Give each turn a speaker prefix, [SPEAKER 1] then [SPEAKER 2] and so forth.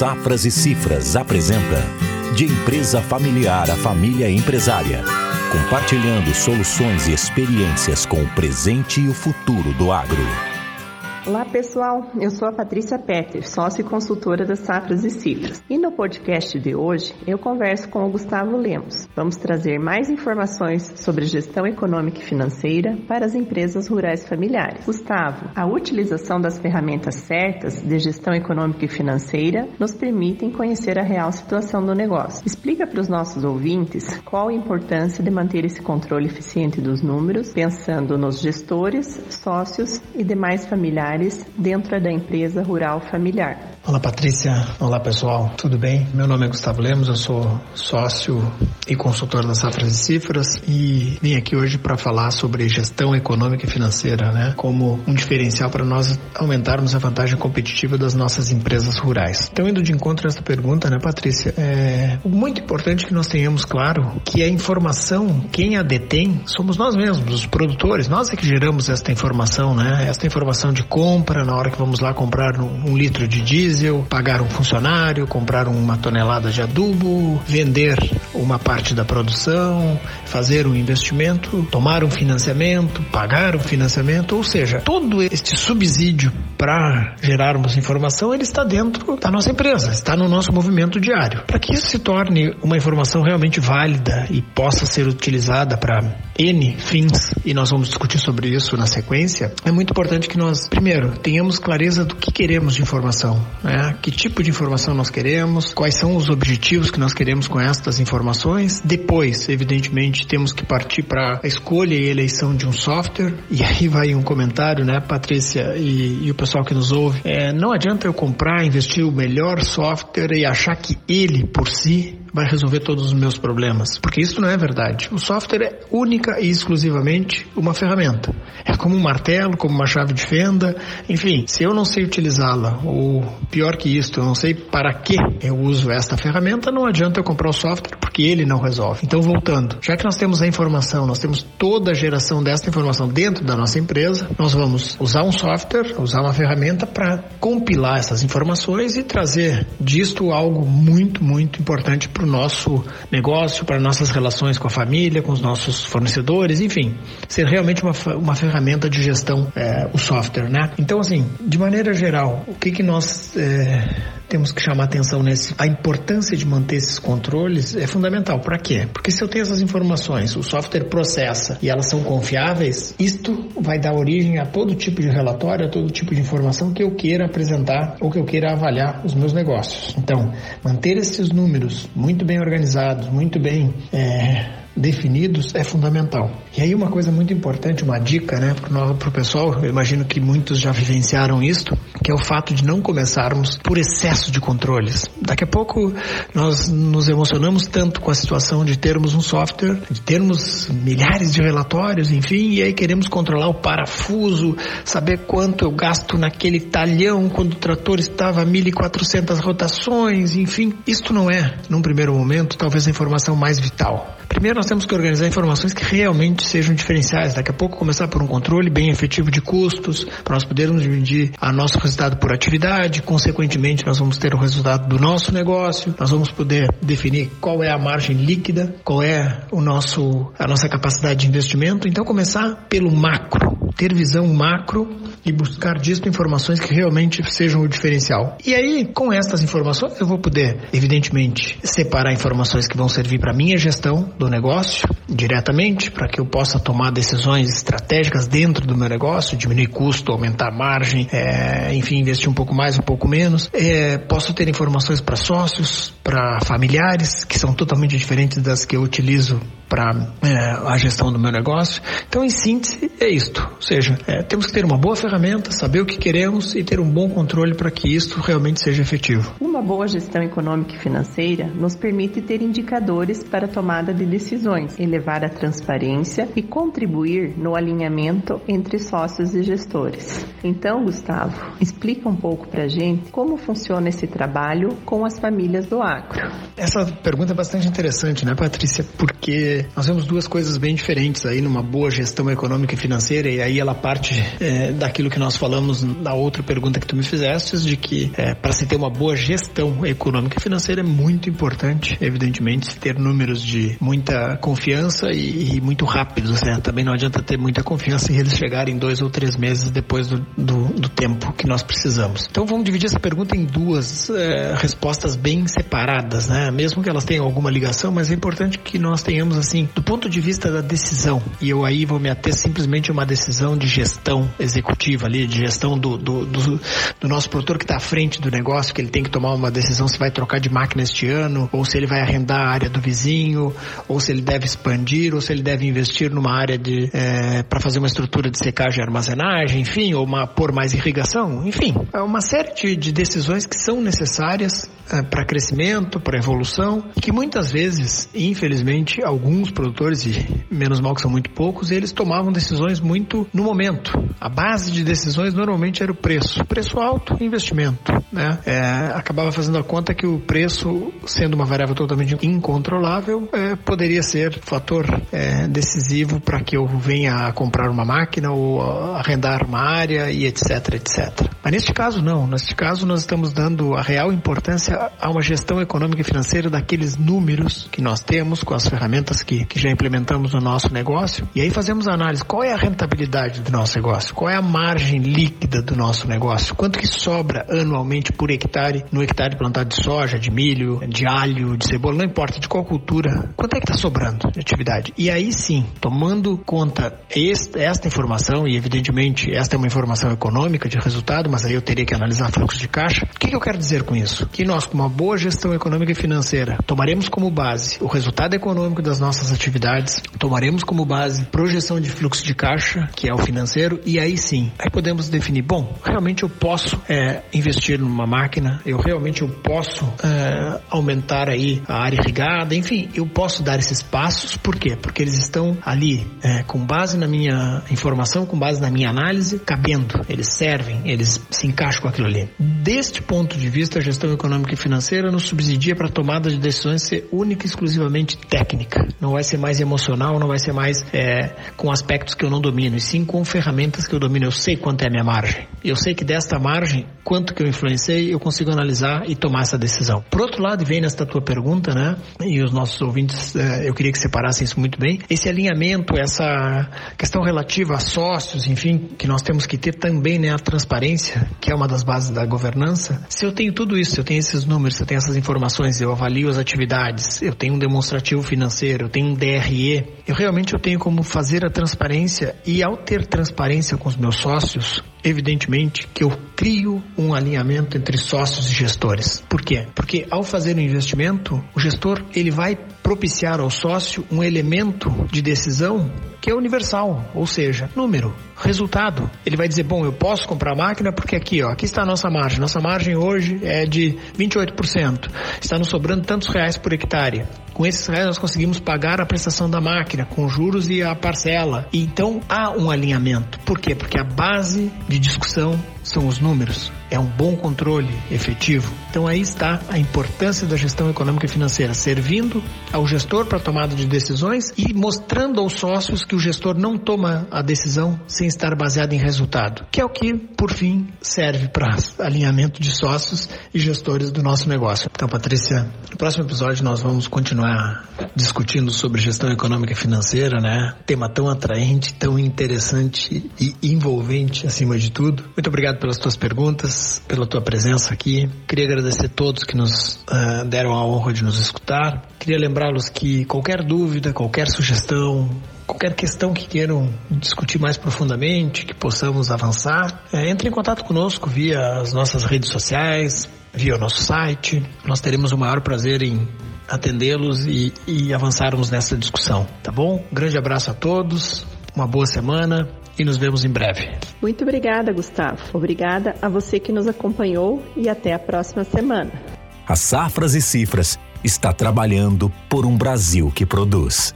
[SPEAKER 1] Safras e Cifras apresenta De Empresa Familiar a Família Empresária. Compartilhando soluções e experiências com o presente e o futuro do agro.
[SPEAKER 2] Olá pessoal, eu sou a Patrícia Petter, sócia e consultora das Safras e Cifras. E no podcast de hoje eu converso com o Gustavo Lemos. Vamos trazer mais informações sobre gestão econômica e financeira para as empresas rurais familiares. Gustavo, a utilização das ferramentas certas de gestão econômica e financeira nos permitem conhecer a real situação do negócio. Explica para os nossos ouvintes qual a importância de manter esse controle eficiente dos números, pensando nos gestores, sócios e demais familiares dentro da empresa rural familiar.
[SPEAKER 3] Olá Patrícia, olá pessoal, tudo bem? Meu nome é Gustavo Lemos, eu sou sócio e consultor das Safras e Cifras e vim aqui hoje para falar sobre gestão econômica e financeira, né? Como um diferencial para nós aumentarmos a vantagem competitiva das nossas empresas rurais. Então, indo de encontro a essa pergunta, né, Patrícia, é muito importante que nós tenhamos claro que a informação, quem a detém, somos nós mesmos, os produtores, nós é que geramos esta informação, né? Esta informação de compra, na hora que vamos lá comprar um litro de diesel, pagar um funcionário, comprar uma tonelada de adubo, vender uma parte da produção, fazer um investimento, tomar um financiamento, pagar um financiamento, ou seja, todo este subsídio para gerarmos informação, ele está dentro da nossa empresa, está no nosso movimento diário. Para que isso se torne uma informação realmente válida e possa ser utilizada para N fins, e nós vamos discutir sobre isso na sequência, é muito importante que nós Primeiro, tenhamos clareza do que queremos de informação, né? que tipo de informação nós queremos, quais são os objetivos que nós queremos com estas informações. Depois, evidentemente, temos que partir para a escolha e eleição de um software. E aí vai um comentário, né, Patrícia e, e o pessoal que nos ouve. É, não adianta eu comprar, investir o melhor software e achar que ele por si vai resolver todos os meus problemas. Porque isso não é verdade. O software é única e exclusivamente uma ferramenta. É como um martelo, como uma chave de fenda, enfim, se eu não sei utilizá-la, ou pior que isso, eu não sei para que eu uso esta ferramenta, não adianta eu comprar o software porque ele não resolve. Então, voltando, já que nós temos a informação, nós temos toda a geração desta informação dentro da nossa empresa, nós vamos usar um software, usar uma ferramenta para compilar essas informações e trazer disto algo muito, muito importante para o nosso negócio, para nossas relações com a família, com os nossos fornecedores, enfim, ser realmente uma, uma ferramenta de gestão, é, o software, né? Então, assim, de maneira geral, o que que nós é, temos que chamar atenção nesse. A importância de manter esses controles é fundamental. Para quê? Porque se eu tenho essas informações, o software processa e elas são confiáveis, isto vai dar origem a todo tipo de relatório, a todo tipo de informação que eu queira apresentar ou que eu queira avaliar os meus negócios. Então, manter esses números muito bem organizados, muito bem é, definidos é fundamental. E aí uma coisa muito importante, uma dica, né, para o pessoal, eu imagino que muitos já vivenciaram isto, que é o fato de não começarmos por excesso de controles. Daqui a pouco nós nos emocionamos tanto com a situação de termos um software, de termos milhares de relatórios, enfim, e aí queremos controlar o parafuso, saber quanto eu gasto naquele talhão quando o trator estava a 1.400 rotações, enfim. Isto não é, num primeiro momento, talvez a informação mais vital. Primeiro nós temos que organizar informações que realmente sejam diferenciais. Daqui a pouco começar por um controle bem efetivo de custos, para nós podermos dividir a nosso resultado por atividade, consequentemente nós vamos ter o resultado do nosso negócio, nós vamos poder definir qual é a margem líquida, qual é o nosso, a nossa capacidade de investimento. Então começar pelo macro, ter visão macro e buscar disso informações que realmente sejam o diferencial. E aí, com estas informações, eu vou poder, evidentemente, separar informações que vão servir para minha gestão do negócio diretamente, para que eu possa tomar decisões estratégicas dentro do meu negócio, diminuir custo, aumentar margem, é, enfim, investir um pouco mais, um pouco menos. É, posso ter informações para sócios, para familiares, que são totalmente diferentes das que eu utilizo para é, a gestão do meu negócio. Então, em síntese, é isto. Ou seja, é, temos que ter uma boa ferramenta, saber o que queremos e ter um bom controle para que isso realmente seja efetivo.
[SPEAKER 2] Uma boa gestão econômica e financeira nos permite ter indicadores para a tomada de decisões, elevar a transparência e contribuir no alinhamento entre sócios e gestores. Então, Gustavo, explica um pouco para a gente como funciona esse trabalho com as famílias do agro.
[SPEAKER 3] Essa pergunta é bastante interessante, né, Patrícia? Porque nós vemos duas coisas bem diferentes aí numa boa gestão econômica e financeira, e aí aí ela parte é, daquilo que nós falamos na outra pergunta que tu me fizeste, de que é, para se ter uma boa gestão econômica e financeira é muito importante, evidentemente, ter números de muita confiança e, e muito rápidos. Né? Também não adianta ter muita confiança e eles chegarem dois ou três meses depois do, do, do tempo que nós precisamos. Então vamos dividir essa pergunta em duas é, respostas bem separadas, né? Mesmo que elas tenham alguma ligação, mas é importante que nós tenhamos assim, do ponto de vista da decisão, e eu aí vou me ater simplesmente a uma decisão de gestão executiva ali, de gestão do, do, do, do nosso produtor que está à frente do negócio, que ele tem que tomar uma decisão se vai trocar de máquina este ano, ou se ele vai arrendar a área do vizinho, ou se ele deve expandir, ou se ele deve investir numa área de é, para fazer uma estrutura de secagem e armazenagem, enfim, ou uma, pôr mais irrigação, enfim, é uma série de, de decisões que são necessárias é, para crescimento, para evolução, que muitas vezes, infelizmente, alguns produtores, e menos mal que são muito poucos, eles tomavam decisões muito no momento. A base de decisões normalmente era o preço. Preço alto, investimento. Né? É, acabava fazendo a conta que o preço, sendo uma variável totalmente incontrolável, é, poderia ser fator é, decisivo para que eu venha a comprar uma máquina ou arrendar uma área e etc, etc. Mas neste caso não. Neste caso nós estamos dando a real importância a uma gestão econômica e financeira daqueles números que nós temos com as ferramentas que, que já implementamos no nosso negócio. E aí fazemos a análise. Qual é a rentabilidade do nosso negócio? Qual é a margem líquida do nosso negócio? Quanto que sobra anualmente por hectare no hectare plantado de soja, de milho, de alho, de cebola, não importa de qual cultura. Quanto é que está sobrando de atividade? E aí sim, tomando conta esta informação, e evidentemente esta é uma informação econômica de resultado, mas aí eu teria que analisar fluxo de caixa. O que, que eu quero dizer com isso? Que nós, com uma boa gestão econômica e financeira, tomaremos como base o resultado econômico das nossas atividades, tomaremos como base projeção de fluxo de caixa, que é o financeiro, e aí sim, aí podemos definir, bom, realmente eu posso é, investir numa máquina, eu realmente eu posso é, aumentar aí a área irrigada, enfim, eu posso dar esses passos, por quê? Porque eles estão ali é, com base na minha informação, com base na minha análise, cabendo, eles servem, eles se encaixam com aquilo ali. Deste ponto de vista, a gestão econômica e financeira nos subsidia para a tomada de decisões ser única e exclusivamente técnica. Não vai ser mais emocional, não vai ser mais é, com aspectos que eu não domino, e sim com ferramentas que eu domino. Eu sei quanto é a minha margem. Eu sei que desta margem, quanto que eu influenciei, eu consigo analisar e tomar essa decisão. Por outro lado, vem nesta tua pergunta, né? E os nossos ouvintes, é, eu queria que separassem isso muito bem. Esse alinhamento, essa questão relativa a sócios, enfim, que nós temos que ter também, né? A transparência, que é uma das bases da governança. Se eu tenho tudo isso, eu tenho esses números, eu tenho essas informações, eu avalio as atividades, eu tenho um demonstrativo financeiro, eu tenho um DRE, eu realmente eu tenho como fazer a transparência e ao ter transparência com os meus sócios, evidentemente que eu crio um alinhamento entre sócios e gestores. Por quê? Porque ao fazer o um investimento, o gestor ele vai propiciar ao sócio um elemento de decisão que é universal, ou seja, número, resultado. Ele vai dizer, bom, eu posso comprar a máquina porque aqui, ó, aqui está a nossa margem. Nossa margem hoje é de 28%. Está nos sobrando tantos reais por hectare. Com esses reais nós conseguimos pagar a prestação da máquina com juros e a parcela. E então há um alinhamento. Por quê? Porque a base de discussão são os números, é um bom controle efetivo. Então aí está a importância da gestão econômica e financeira, servindo ao gestor para a tomada de decisões e mostrando aos sócios que o gestor não toma a decisão sem estar baseado em resultado, que é o que, por fim, serve para alinhamento de sócios e gestores do nosso negócio. Então, Patrícia, no próximo episódio nós vamos continuar discutindo sobre gestão econômica e financeira, né? Tema tão atraente, tão interessante e envolvente acima de tudo. Muito obrigado pelas tuas perguntas, pela tua presença aqui. Queria agradecer a todos que nos uh, deram a honra de nos escutar. Queria lembrá-los que qualquer dúvida, qualquer sugestão, qualquer questão que queiram discutir mais profundamente, que possamos avançar, é, entre em contato conosco via as nossas redes sociais, via o nosso site. Nós teremos o maior prazer em atendê-los e, e avançarmos nessa discussão, tá bom? Um grande abraço a todos, uma boa semana e nos vemos em breve.
[SPEAKER 2] Muito obrigada, Gustavo. Obrigada a você que nos acompanhou e até a próxima semana.
[SPEAKER 1] A Safras e Cifras está trabalhando por um Brasil que produz.